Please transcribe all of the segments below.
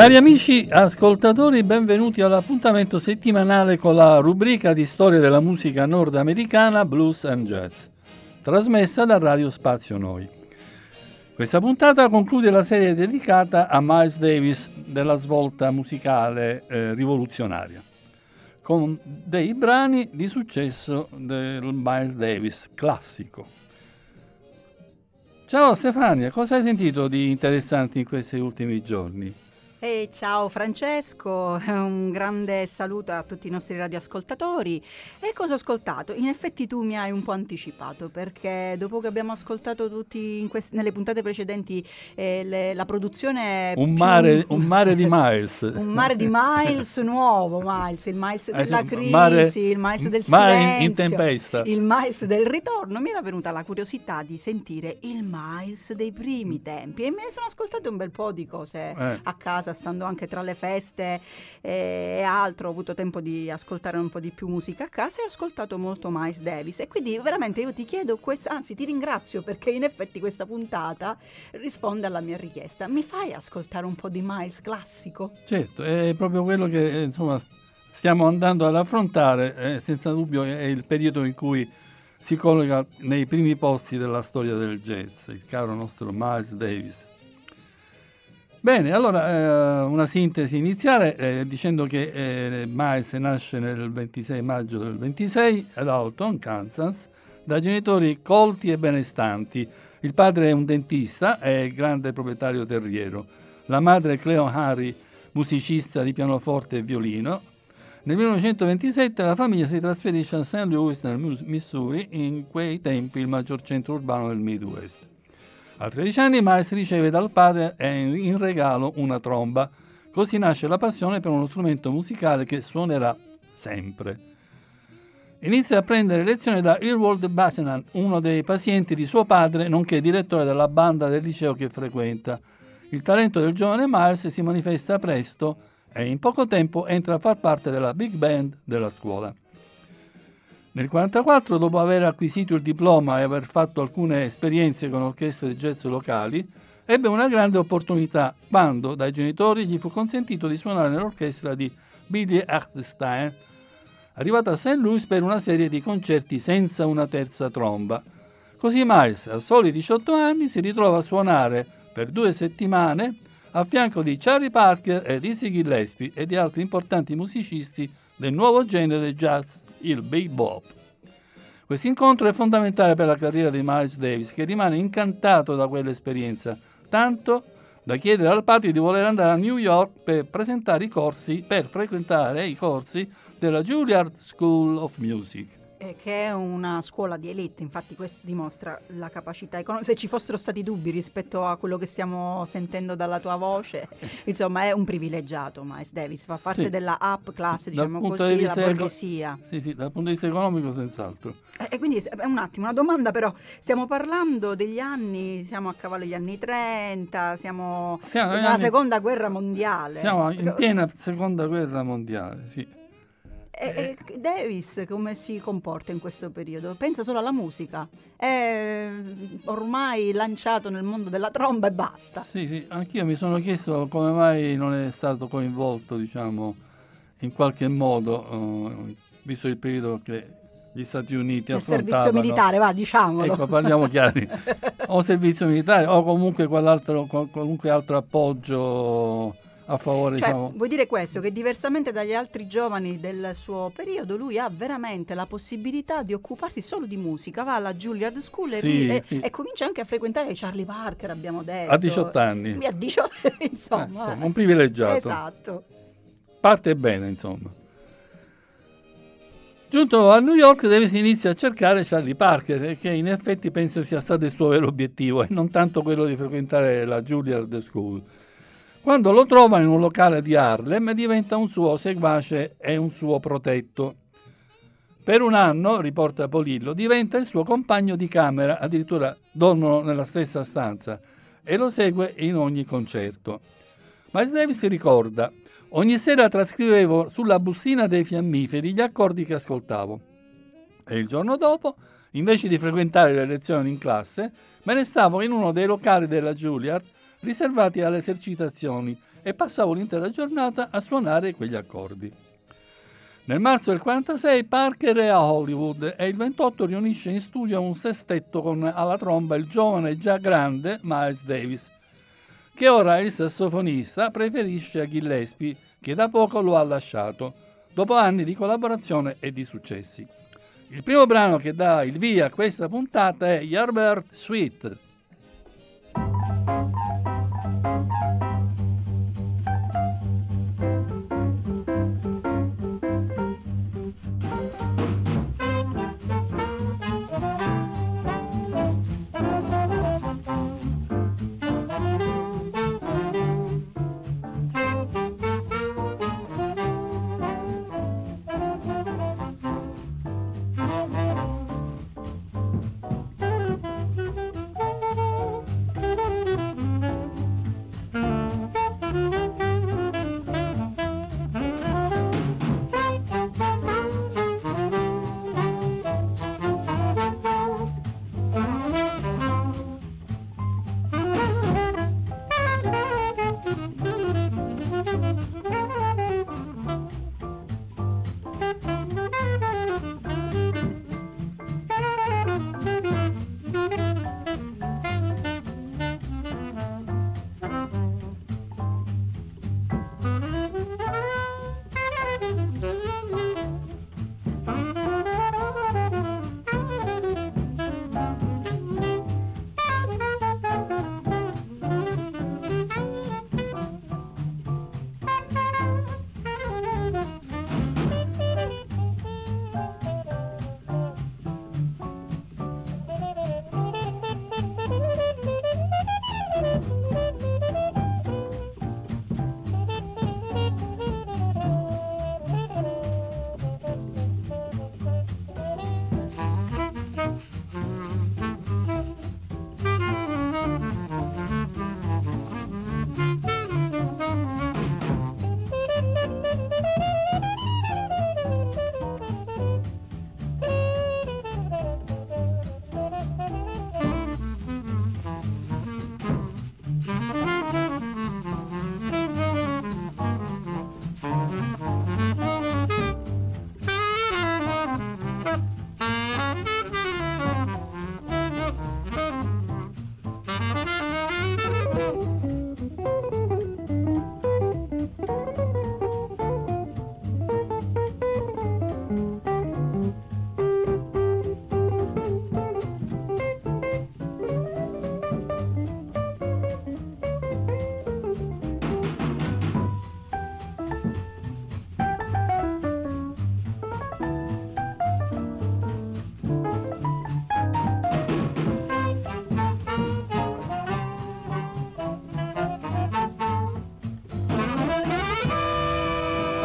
Cari amici ascoltatori, benvenuti all'appuntamento settimanale con la rubrica di storia della musica nordamericana Blues and Jazz, trasmessa da Radio Spazio Noi. Questa puntata conclude la serie dedicata a Miles Davis della svolta musicale eh, rivoluzionaria, con dei brani di successo del Miles Davis classico. Ciao Stefania, cosa hai sentito di interessante in questi ultimi giorni? E ciao Francesco, un grande saluto a tutti i nostri radioascoltatori. E cosa ho ascoltato? In effetti tu mi hai un po' anticipato perché dopo che abbiamo ascoltato tutti quest- nelle puntate precedenti eh, le- la produzione... Un, più... mare, un mare di Miles. un mare di Miles nuovo, Miles, il Miles eh, della crisi, mare, il Miles del mare silenzio, in tempesta. il Miles del ritorno. Mi era venuta la curiosità di sentire il Miles dei primi tempi e me ne sono ascoltate un bel po' di cose eh. a casa casa, stando anche tra le feste e altro, ho avuto tempo di ascoltare un po' di più musica a casa e ho ascoltato molto Miles Davis. E quindi veramente io ti chiedo, questa, anzi ti ringrazio perché in effetti questa puntata risponde alla mia richiesta. Mi fai ascoltare un po' di Miles classico? Certo, è proprio quello che insomma stiamo andando ad affrontare, eh, senza dubbio è il periodo in cui si colloca nei primi posti della storia del jazz, il caro nostro Miles Davis. Bene, allora eh, una sintesi iniziale eh, dicendo che eh, Miles nasce nel 26 maggio del 26 ad Alton, Kansas, da genitori colti e benestanti. Il padre è un dentista e grande proprietario terriero. La madre è Cleo Harry, musicista di pianoforte e violino. Nel 1927 la famiglia si trasferisce a St. Louis nel Missouri, in quei tempi il maggior centro urbano del Midwest. A 13 anni Miles riceve dal padre in regalo una tromba, così nasce la passione per uno strumento musicale che suonerà sempre. Inizia a prendere lezioni da Irwald Basenan, uno dei pazienti di suo padre, nonché direttore della banda del liceo che frequenta. Il talento del giovane Miles si manifesta presto e in poco tempo entra a far parte della big band della scuola. Nel 1944, dopo aver acquisito il diploma e aver fatto alcune esperienze con orchestre jazz locali, ebbe una grande opportunità quando dai genitori gli fu consentito di suonare nell'orchestra di Billy Eckstein, arrivata a St. Louis per una serie di concerti senza una terza tromba. Così Miles, a soli 18 anni, si ritrova a suonare per due settimane a fianco di Charlie Parker e Dizzy Gillespie e di altri importanti musicisti del nuovo genere jazz il bebop. Questo incontro è fondamentale per la carriera di Miles Davis, che rimane incantato da quell'esperienza, tanto da chiedere al padre di voler andare a New York per presentare i corsi, per frequentare i corsi della Juilliard School of Music eh, che è una scuola di elite, infatti questo dimostra la capacità economica. Se ci fossero stati dubbi rispetto a quello che stiamo sentendo dalla tua voce, insomma è un privilegiato Miles Davis, fa parte sì. della up class, sì, diciamo così, della borghesia. Eco- sì, sì, dal punto di vista economico senz'altro. Eh, e quindi un attimo, una domanda però, stiamo parlando degli anni, siamo a cavallo degli anni 30, siamo, siamo nella anni... seconda guerra mondiale. Siamo in piena seconda guerra mondiale, sì. E, e Davis come si comporta in questo periodo? Pensa solo alla musica, è ormai lanciato nel mondo della tromba e basta. Sì, sì, anch'io mi sono chiesto come mai non è stato coinvolto, diciamo, in qualche modo, uh, visto il periodo che gli Stati Uniti il servizio militare, va, diciamolo. Ecco, parliamo chiari. o servizio militare o comunque qualunque altro appoggio a favore. Cioè, diciamo... Vuoi dire questo, che diversamente dagli altri giovani del suo periodo, lui ha veramente la possibilità di occuparsi solo di musica, va alla Juilliard School sì, e, sì. e, comincia anche a frequentare Charlie Parker, abbiamo detto. A 18 anni. A 18, insomma. Eh, insomma, un privilegiato. Esatto. Parte bene, insomma. Giunto a New York, Davis inizia a cercare Charlie Parker, che in effetti penso sia stato il suo vero obiettivo e non tanto quello di frequentare la Juilliard School. Quando lo trova in un locale di Harlem diventa un suo seguace e un suo protetto. Per un anno, riporta Polillo, diventa il suo compagno di camera, addirittura dormono nella stessa stanza e lo segue in ogni concerto. Miles Davis ricorda, ogni sera trascrivevo sulla bustina dei fiammiferi gli accordi che ascoltavo e il giorno dopo, invece di frequentare le lezioni in classe, me ne stavo in uno dei locali della Juilliard riservati alle esercitazioni e passavo l'intera giornata a suonare quegli accordi. Nel marzo del 46 Parker è a Hollywood e il 28 riunisce in studio un sestetto con alla tromba il giovane già grande Miles Davis, che ora il sassofonista preferisce a Gillespie, che da poco lo ha lasciato, dopo anni di collaborazione e di successi. Il primo brano che dà il via a questa puntata è Yarbert Sweet.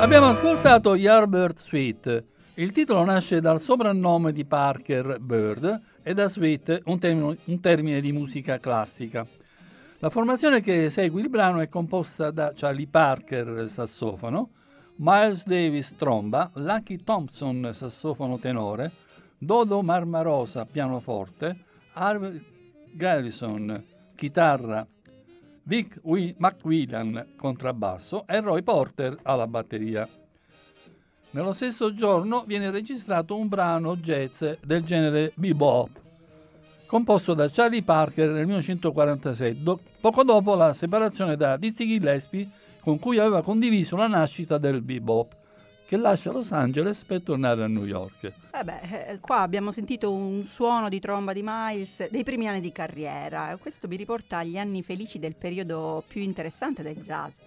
Abbiamo ascoltato Yarbird Suite. Il titolo nasce dal soprannome di Parker Bird e da Suite un, termine, un termine di musica classica. La formazione che segue il brano è composta da Charlie Parker, sassofono, Miles Davis, tromba, Lucky Thompson, sassofono tenore, Dodo Marmarosa, pianoforte, Harvey Garrison, chitarra, Vic McWillan contrabbasso e Roy Porter alla batteria. Nello stesso giorno viene registrato un brano jazz del genere bebop, composto da Charlie Parker nel 1946, do- poco dopo la separazione da Dizzy Gillespie con cui aveva condiviso la nascita del bebop che lascia Los Angeles per tornare a New York. Eh beh, eh, qua abbiamo sentito un suono di tromba di Miles dei primi anni di carriera. Questo mi riporta agli anni felici del periodo più interessante del jazz.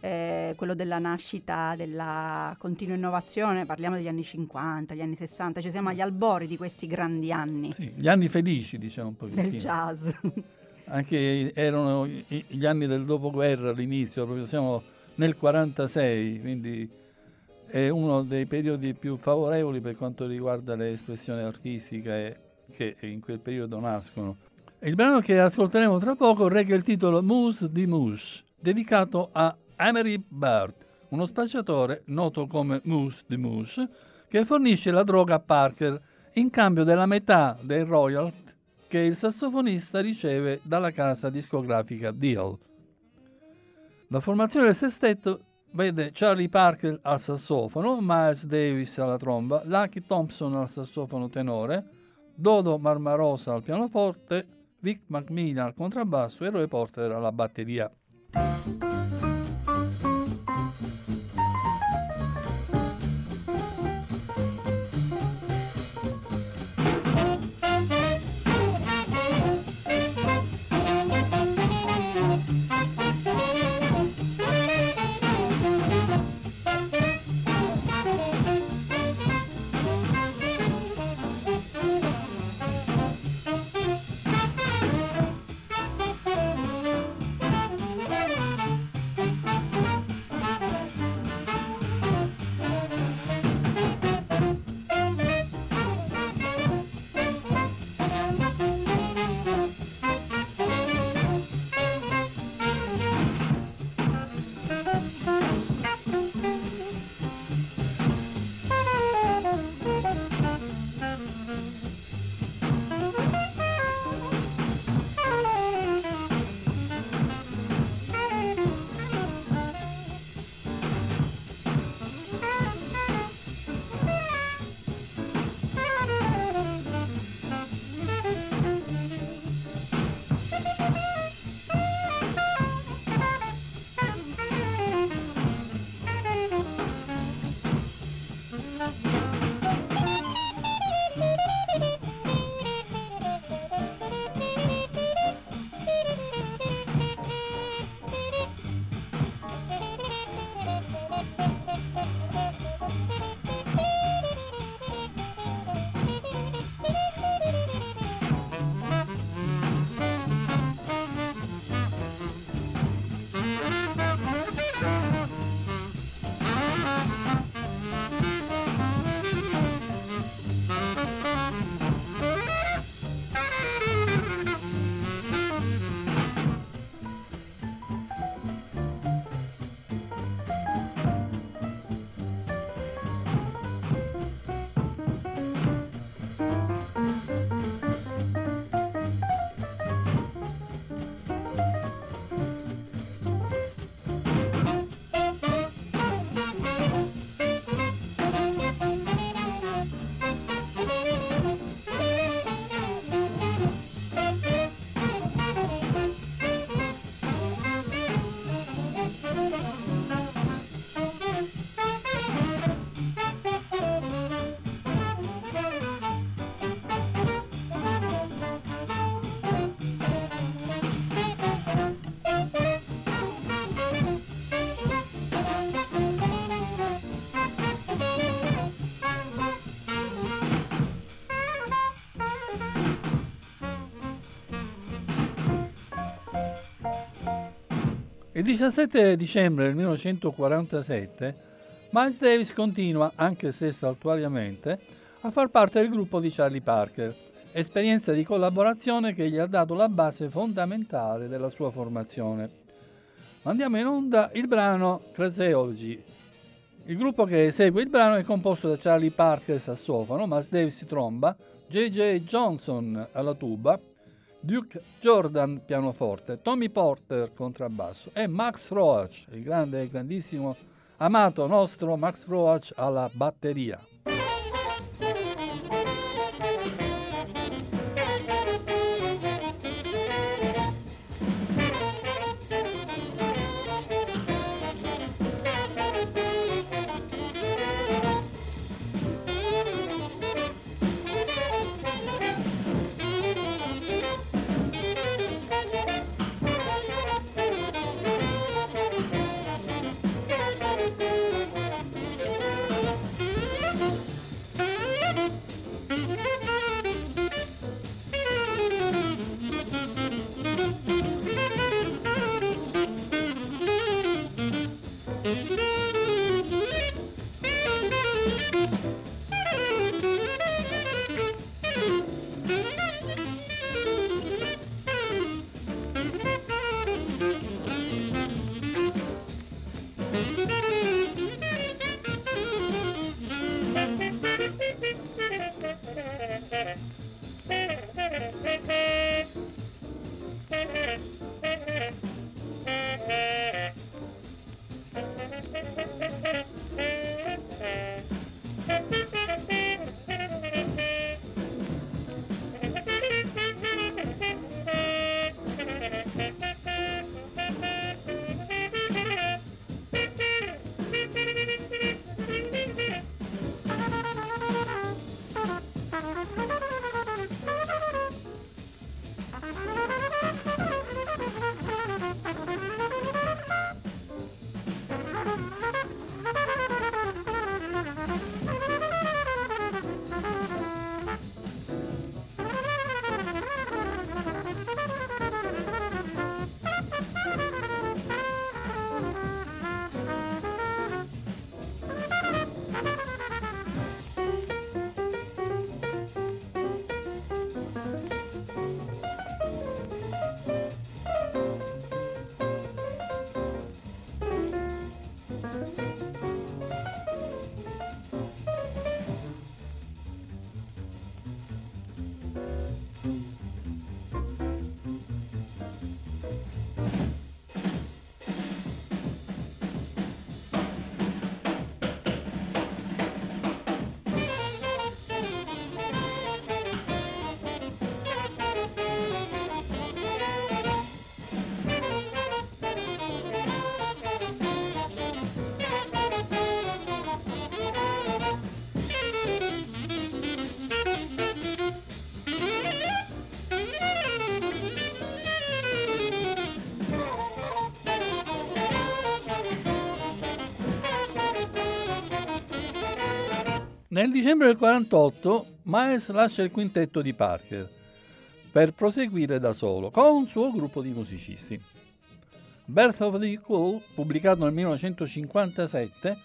Eh, quello della nascita, della continua innovazione, parliamo degli anni 50, gli anni 60, cioè siamo agli albori di questi grandi anni. Sì, gli anni felici, diciamo un po'. Del jazz. anche erano gli anni del dopoguerra all'inizio, proprio siamo nel 46, quindi è uno dei periodi più favorevoli per quanto riguarda le espressioni artistiche che in quel periodo nascono. Il brano che ascolteremo tra poco reca il titolo Moose di Moose, dedicato a Emery Bird, uno spacciatore noto come Moose di Moose, che fornisce la droga a Parker in cambio della metà dei royalty che il sassofonista riceve dalla casa discografica Deal. La formazione del sestetto vede Charlie Parker al sassofono, Miles Davis alla tromba, Lucky Thompson al sassofono tenore, Dodo Marmarosa al pianoforte, Vic McMillan al contrabbasso e Roy Porter alla batteria. Il 17 dicembre del 1947 Miles Davis continua, anche se saltuariamente, a far parte del gruppo di Charlie Parker, esperienza di collaborazione che gli ha dato la base fondamentale della sua formazione. Mandiamo in onda il brano Craseology. Il gruppo che esegue il brano è composto da Charlie Parker sassofono, Miles Davis tromba, J.J. Johnson alla tuba, Duke Jordan pianoforte, Tommy Porter contrabbasso e Max Roach, il grande e grandissimo amato nostro Max Roach alla batteria. Nel dicembre del 48 Miles lascia il quintetto di Parker per proseguire da solo con un suo gruppo di musicisti. Birth of the Cool, pubblicato nel 1957,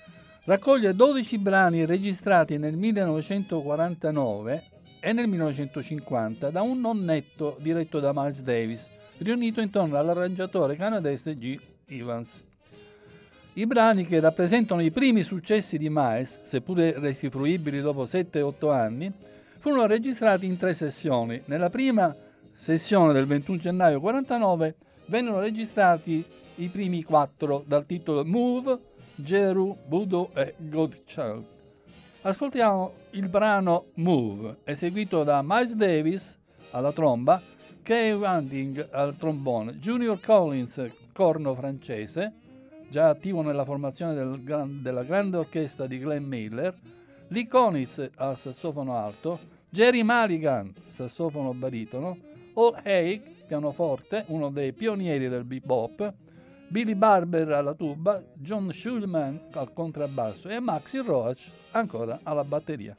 raccoglie 12 brani registrati nel 1949 e nel 1950 da un nonnetto diretto da Miles Davis, riunito intorno all'arrangiatore canadese G. Evans. I brani che rappresentano i primi successi di Miles, seppure resi fruibili dopo 7-8 anni, furono registrati in tre sessioni. Nella prima sessione del 21 gennaio 49 vennero registrati i primi quattro dal titolo Move, Jeru, Budo e Godchild. Ascoltiamo il brano Move, eseguito da Miles Davis alla tromba, Kay Wanding al trombone, Junior Collins corno francese, già attivo nella formazione del della grande orchestra di Glenn Miller, Lee Konitz al sassofono alto, Jerry Mulligan, sassofono baritono, Hall Haig, pianoforte, uno dei pionieri del bebop, Billy Barber alla tuba, John Schulman al contrabbasso e Maxi Roach ancora alla batteria.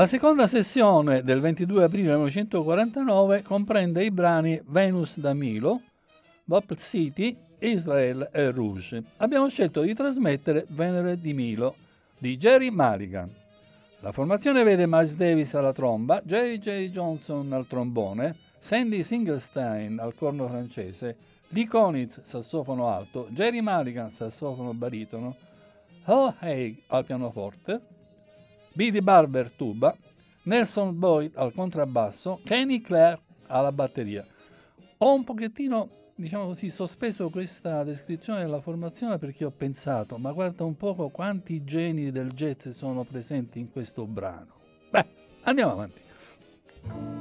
La seconda sessione del 22 aprile 1949 comprende i brani Venus da Milo, Bob City, Israel e Rouge. Abbiamo scelto di trasmettere Venere di Milo di Jerry Mulligan. La formazione vede Miles Davis alla tromba, J.J. Johnson al trombone, Sandy Singlestein al corno francese, Lee Konitz sassofono alto, Jerry Mulligan sassofono baritono, Hal Haig al pianoforte, Billy Barber tuba, Nelson Boyd al contrabbasso, Kenny Clare alla batteria. Ho un pochettino, diciamo così, sospeso questa descrizione della formazione perché ho pensato, ma guarda un poco quanti geni del jazz sono presenti in questo brano. Beh, andiamo avanti.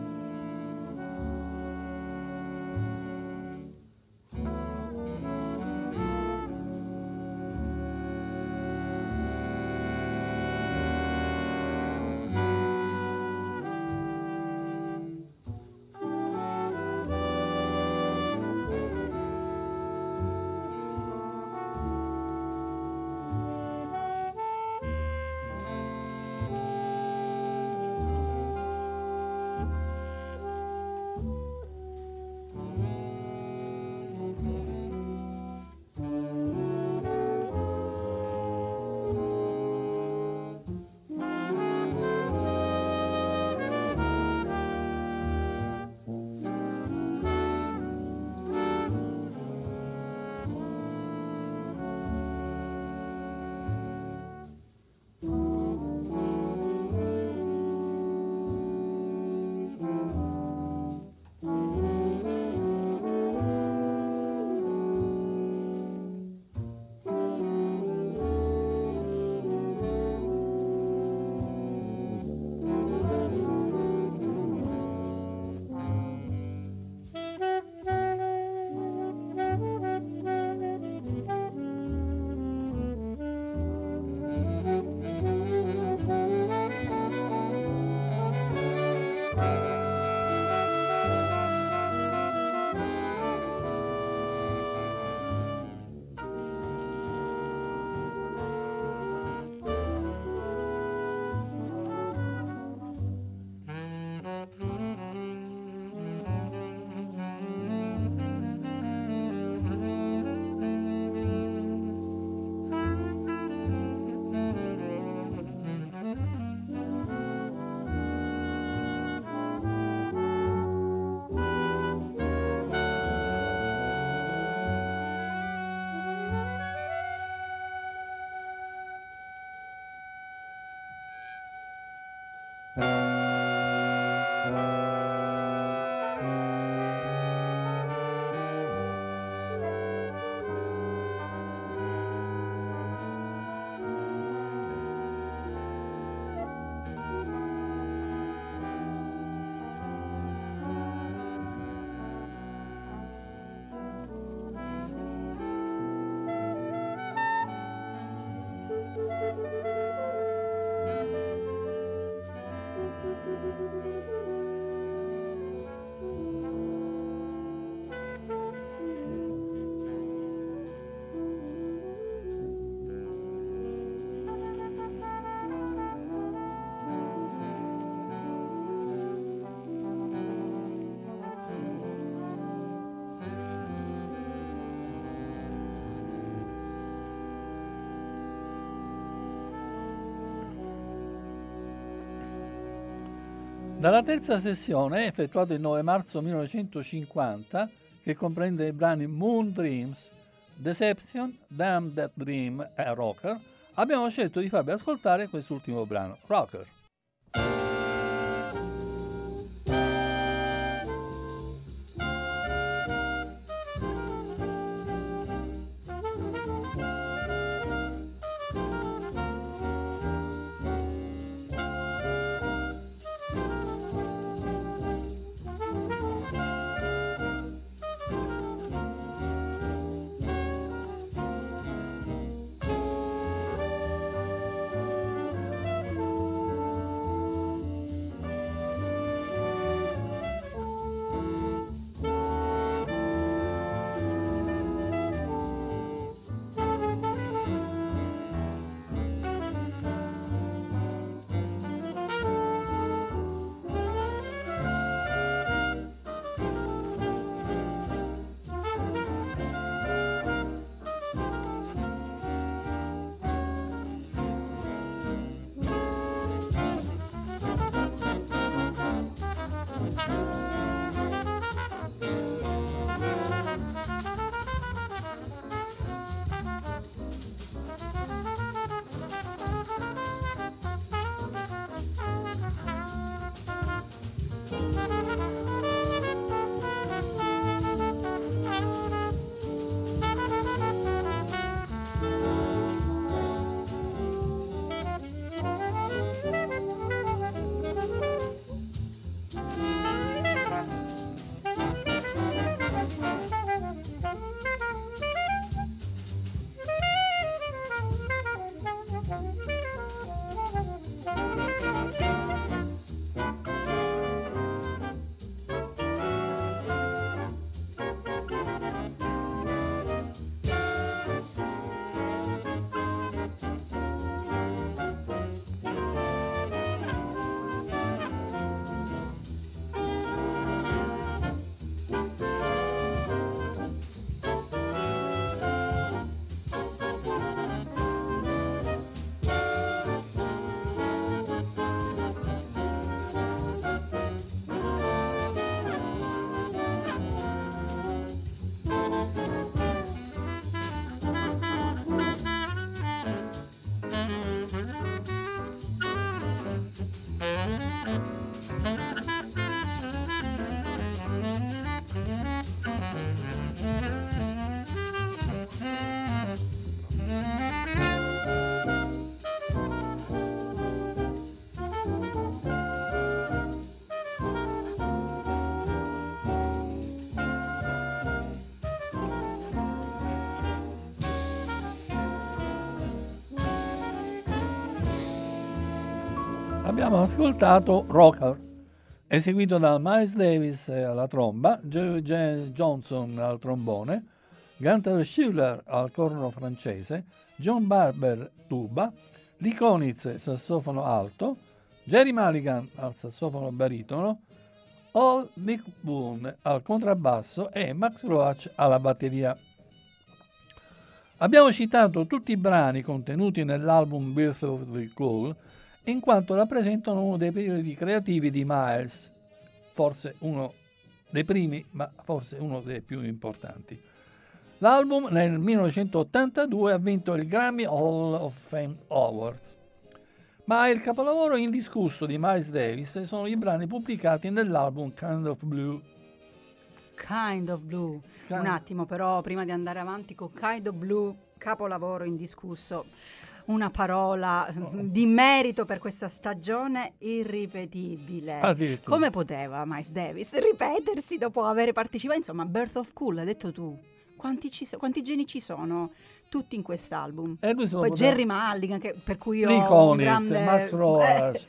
Dalla terza sessione, effettuata il 9 marzo 1950, che comprende i brani Moon Dreams, Deception, Damn That Dream e Rocker, abbiamo scelto di farvi ascoltare quest'ultimo brano, Rocker. Abbiamo ascoltato Rocker, eseguito da Miles Davis alla tromba, Joe Johnson al trombone, Gunther Schuller al corno francese, John Barber tuba, Lee Konitz sassofono alto, Jerry Mulligan al sassofono baritono, All Nick Boone al contrabbasso e Max Roach alla batteria. Abbiamo citato tutti i brani contenuti nell'album Birth of the Cool in quanto rappresentano uno dei periodi creativi di Miles, forse uno dei primi, ma forse uno dei più importanti. L'album nel 1982 ha vinto il Grammy Hall of Fame Awards. Ma il capolavoro indiscusso di Miles Davis sono i brani pubblicati nell'album Kind of Blue. Kind of Blue. Kind... Un attimo però, prima di andare avanti con Kind of Blue, capolavoro indiscusso una parola di merito per questa stagione irripetibile. Come poteva Miles Davis ripetersi dopo aver partecipato? Insomma, Birth of Cool, hai detto tu. Quanti, ci, quanti geni ci sono? Tutti in quest'album. E lui Poi Jerry Mulligan, che, per cui io ho un grande... Max Roach.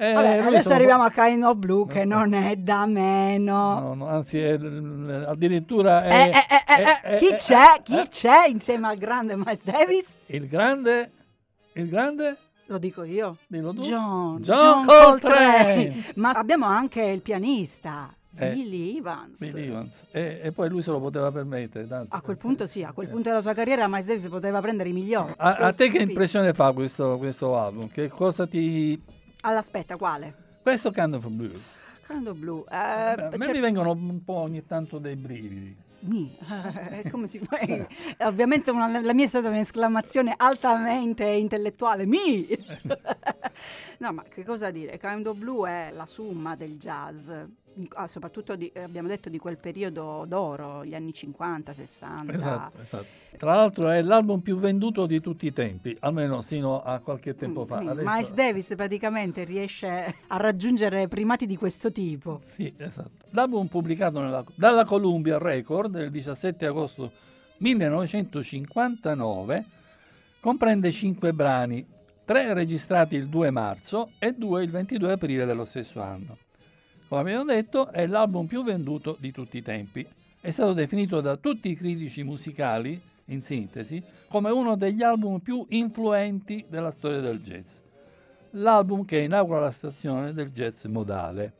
Eh, Vabbè, adesso arriviamo a Kind of Blue che non è da meno. No, no, anzi, è, addirittura è, eh, eh, chi c'è? Chi c'è insieme al grande Miles Davis? Il grande il grande? Lo dico io. Dillo tu. John, John, John Coltrane. Coltrane. Ma abbiamo anche il pianista. Eh, Billy Evans. Billy Evans. E, e, poi lui se lo poteva permettere. Tanto, a quel punto sì, a quel sì. punto della sua carriera Miles Davis poteva prendere i migliori. A, a te che impressione fa questo, questo, album? Che cosa ti... All'aspetta, quale? Questo Kind of Blue. Kind of Blue. Eh, a me mi vengono un po' ogni tanto dei brividi. Mi, come si può? Ovviamente una, la mia è stata un'esclamazione altamente intellettuale. Mi! no, ma che cosa dire? Kind of Blue è la summa del jazz, ah, soprattutto di, abbiamo detto di quel periodo d'oro, gli anni 50, 60. Esatto, esatto. Tra l'altro è l'album più venduto di tutti i tempi, almeno sino a qualche tempo fa. Adesso... Miles Davis praticamente riesce a raggiungere primati di questo tipo. Sì, esatto. L'album pubblicato nella, dalla Columbia Record il 17 agosto 1959 comprende cinque brani, tre registrati il 2 marzo e due il 22 aprile dello stesso anno. Come abbiamo detto, è l'album più venduto di tutti i tempi. È stato definito da tutti i critici musicali, in sintesi, come uno degli album più influenti della storia del jazz. L'album che inaugura la stazione del jazz modale.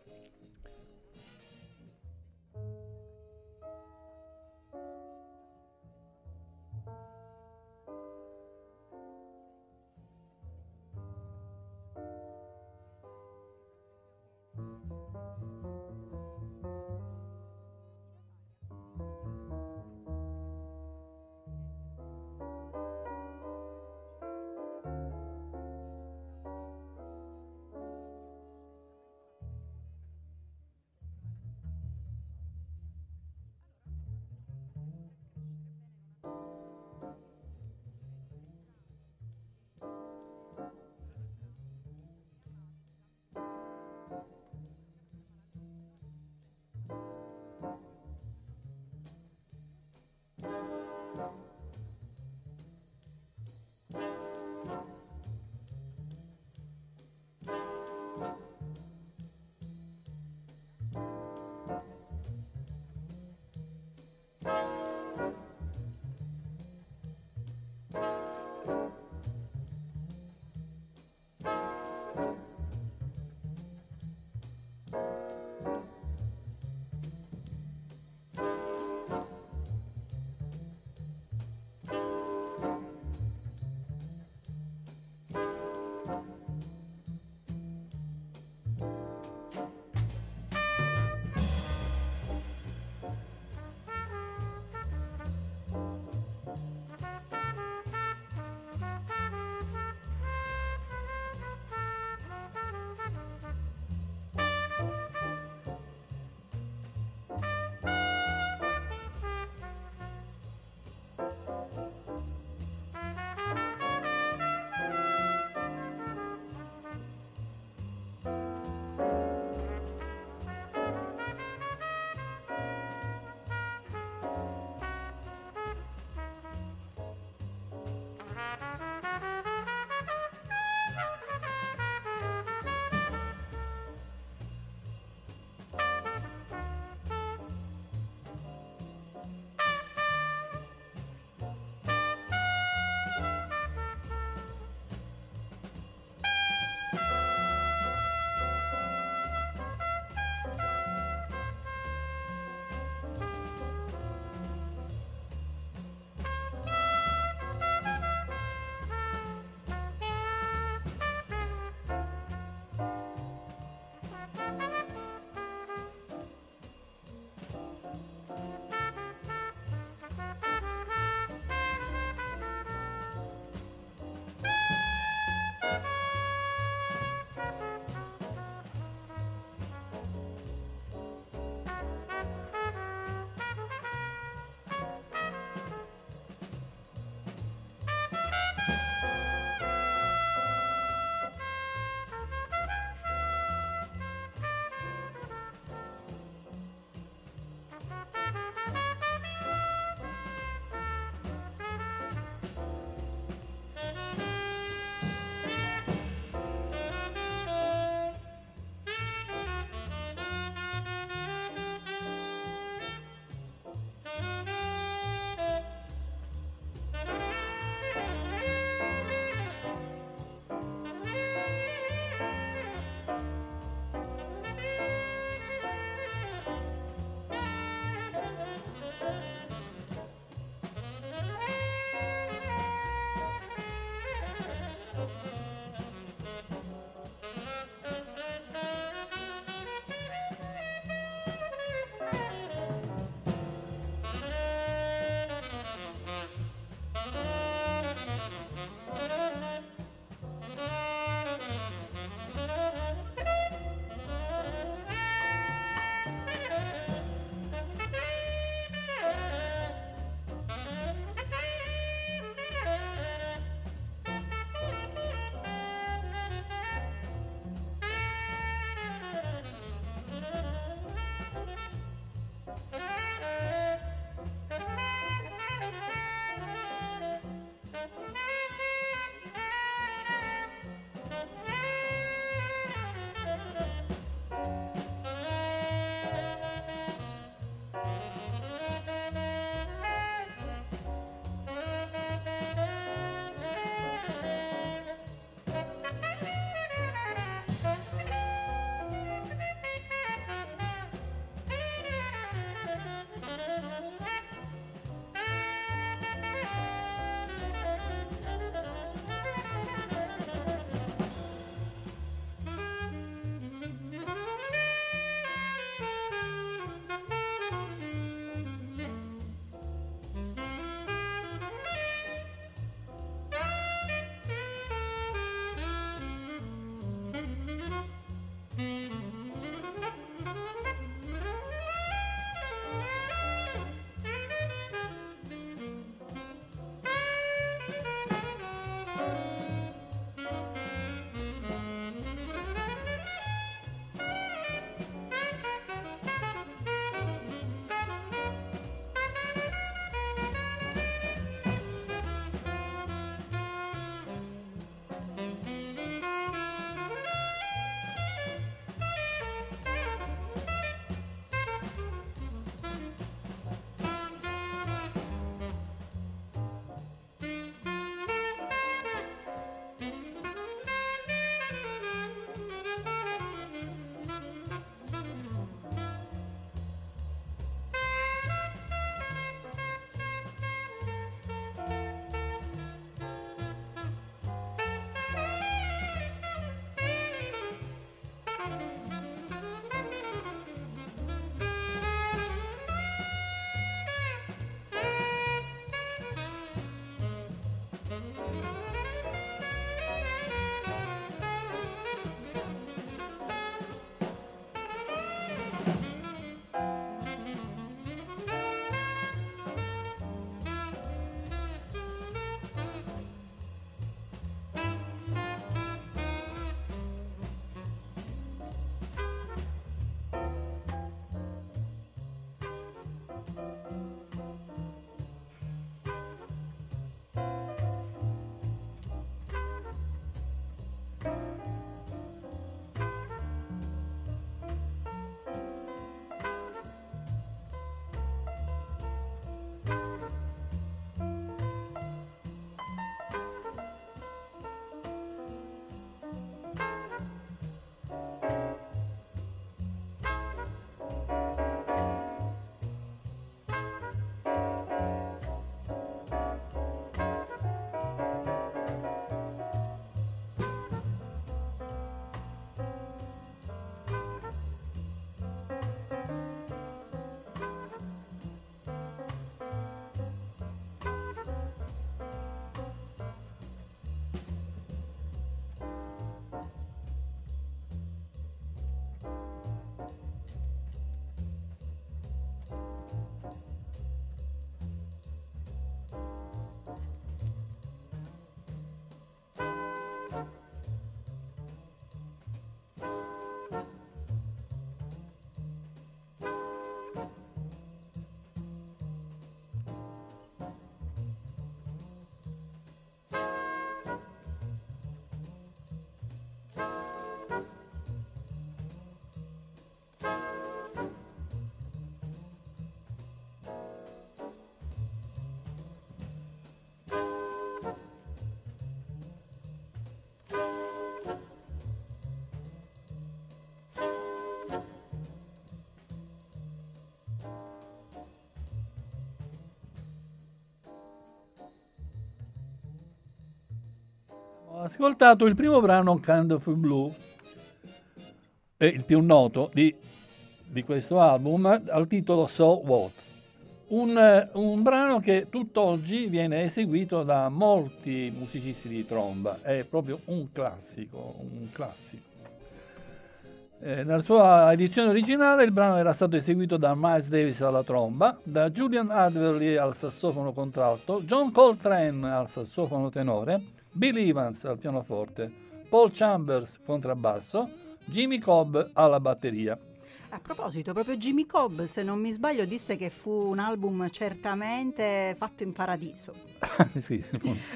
Ascoltato il primo brano Kind of Blue, è il più noto di, di questo album, al titolo So What. Un, un, brano che tutt'oggi viene eseguito da molti musicisti di tromba, è proprio un classico, un classico. Eh, nella sua edizione originale il brano era stato eseguito da Miles Davis alla tromba, da Julian Adderley al sassofono contralto, John Coltrane al sassofono tenore, Bill Evans al pianoforte, Paul Chambers contrabbasso, Jimmy Cobb alla batteria. A proposito, proprio Jimmy Cobb, se non mi sbaglio, disse che fu un album certamente fatto in paradiso. sì.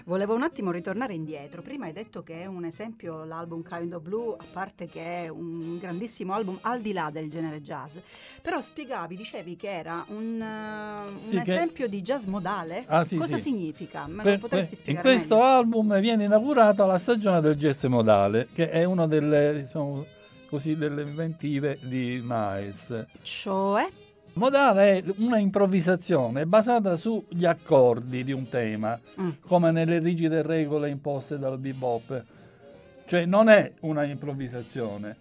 Volevo un attimo ritornare indietro. Prima hai detto che è un esempio l'album Kind of Blue, a parte che è un grandissimo album al di là del genere jazz. Però spiegavi, dicevi che era un, uh, un sì, esempio che... di jazz modale. Ah, sì, Cosa significa? Me per, lo potresti spiegare? In questo meglio? album viene inaugurata la stagione del jazz modale, che è una delle... Diciamo, così delle inventive di Miles. Cioè? Modale è una improvvisazione basata sugli accordi di un tema, mm. come nelle rigide regole imposte dal bebop. Cioè non è una improvvisazione,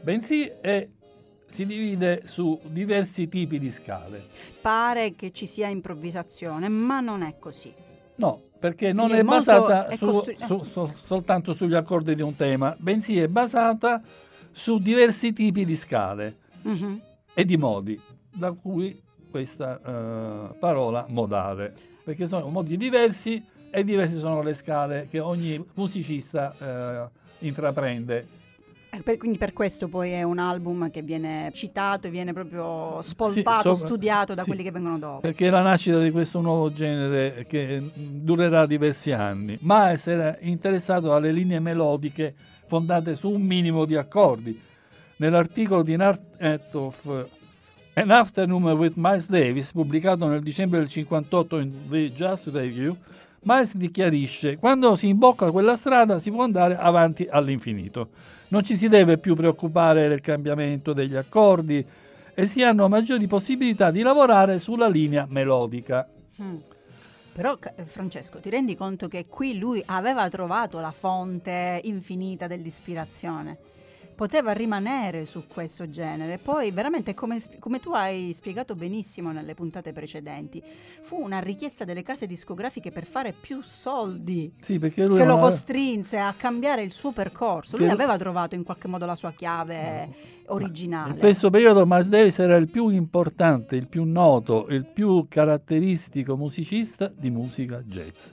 bensì è, si divide su diversi tipi di scale. Pare che ci sia improvvisazione, ma non è così. No, perché non Quindi è, basata è costru- su, su, soltanto sugli accordi di un tema, bensì è basata su diversi tipi di scale uh-huh. e di modi, da cui questa uh, parola modale, perché sono modi diversi e diverse sono le scale che ogni musicista uh, intraprende. Per, quindi per questo poi è un album che viene citato e viene proprio spolpato, sì, so, studiato da sì, quelli che vengono dopo. Perché è la nascita di questo nuovo genere che durerà diversi anni. Ma essere interessato alle linee melodiche fondate su un minimo di accordi. Nell'articolo di Nart of An Afternoon with Miles Davis, pubblicato nel dicembre del 58 in The Just Review, Miles dichiarisce quando si imbocca quella strada si può andare avanti all'infinito. Non ci si deve più preoccupare del cambiamento degli accordi e si hanno maggiori possibilità di lavorare sulla linea melodica. Mm. Però Francesco, ti rendi conto che qui lui aveva trovato la fonte infinita dell'ispirazione? Poteva rimanere su questo genere. Poi veramente come, come, tu hai spiegato benissimo nelle puntate precedenti, fu una richiesta delle case discografiche per fare più soldi sì, che lo aveva... costrinse a cambiare il suo percorso. Lui aveva trovato in qualche modo la sua chiave no. originale. In questo periodo Miles Davis era il più importante, il più noto, il più caratteristico musicista di musica jazz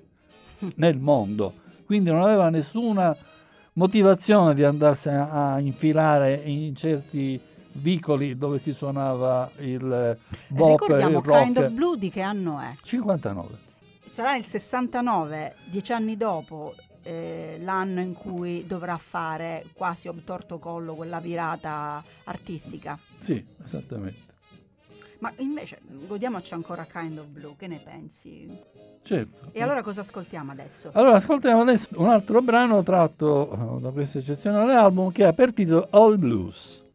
nel mondo. Quindi non aveva nessuna motivazione di andarsi a, a infilare in certi vicoli dove si suonava il bop Ricordiamo, il rock. Kind of Blue di che anno è? 59. Sarà il 69, dieci anni dopo, eh, l'anno in cui dovrà fare quasi obtorto collo quella virata artistica. Sì, esattamente. Ma invece godiamoci ancora Kind of Blue, che ne pensi? Certo. E allora cosa ascoltiamo adesso? Allora ascoltiamo adesso un altro brano tratto da questo eccezionale album che ha per titolo All Blues.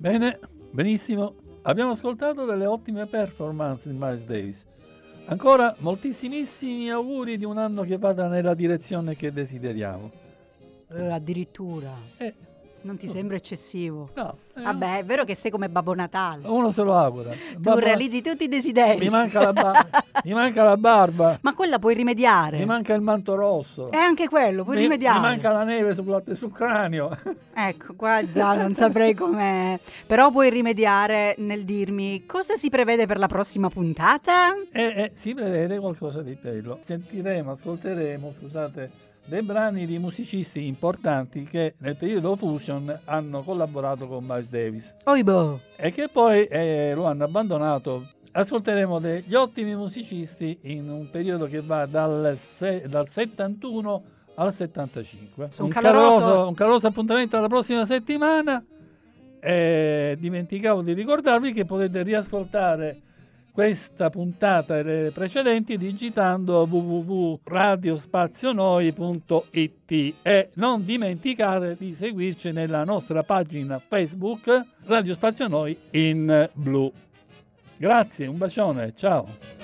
Bene, benissimo. Abbiamo ascoltato delle ottime performance di Miles Davis. Ancora moltissimissimi auguri di un anno che vada nella direzione che desideriamo. Eh, addirittura. Eh, non ti sembra eccessivo? No. Eh, Vabbè, è vero che sei come Babbo Natale. Uno se lo augura. Tu Babbo... realizzi tutti i desideri. Mi manca, la bar- mi manca la barba. Ma quella puoi rimediare. Mi manca il manto rosso. E anche quello, puoi mi, rimediare. Mi manca la neve sul, sul cranio. Ecco, qua già non saprei com'è. Però puoi rimediare nel dirmi cosa si prevede per la prossima puntata? Eh, eh, si prevede qualcosa di bello. Sentiremo, ascolteremo, scusate dei brani di musicisti importanti che nel periodo fusion hanno collaborato con Miles Davis Oibo. e che poi eh, lo hanno abbandonato. Ascolteremo degli ottimi musicisti in un periodo che va dal, se, dal 71 al 75. Un, un, caloroso... un caloroso appuntamento alla prossima settimana. E dimenticavo di ricordarvi che potete riascoltare questa puntata e le precedenti digitando www.radiospazionoi.it e non dimenticate di seguirci nella nostra pagina Facebook Radio Spazio Noi in blu. Grazie, un bacione, ciao.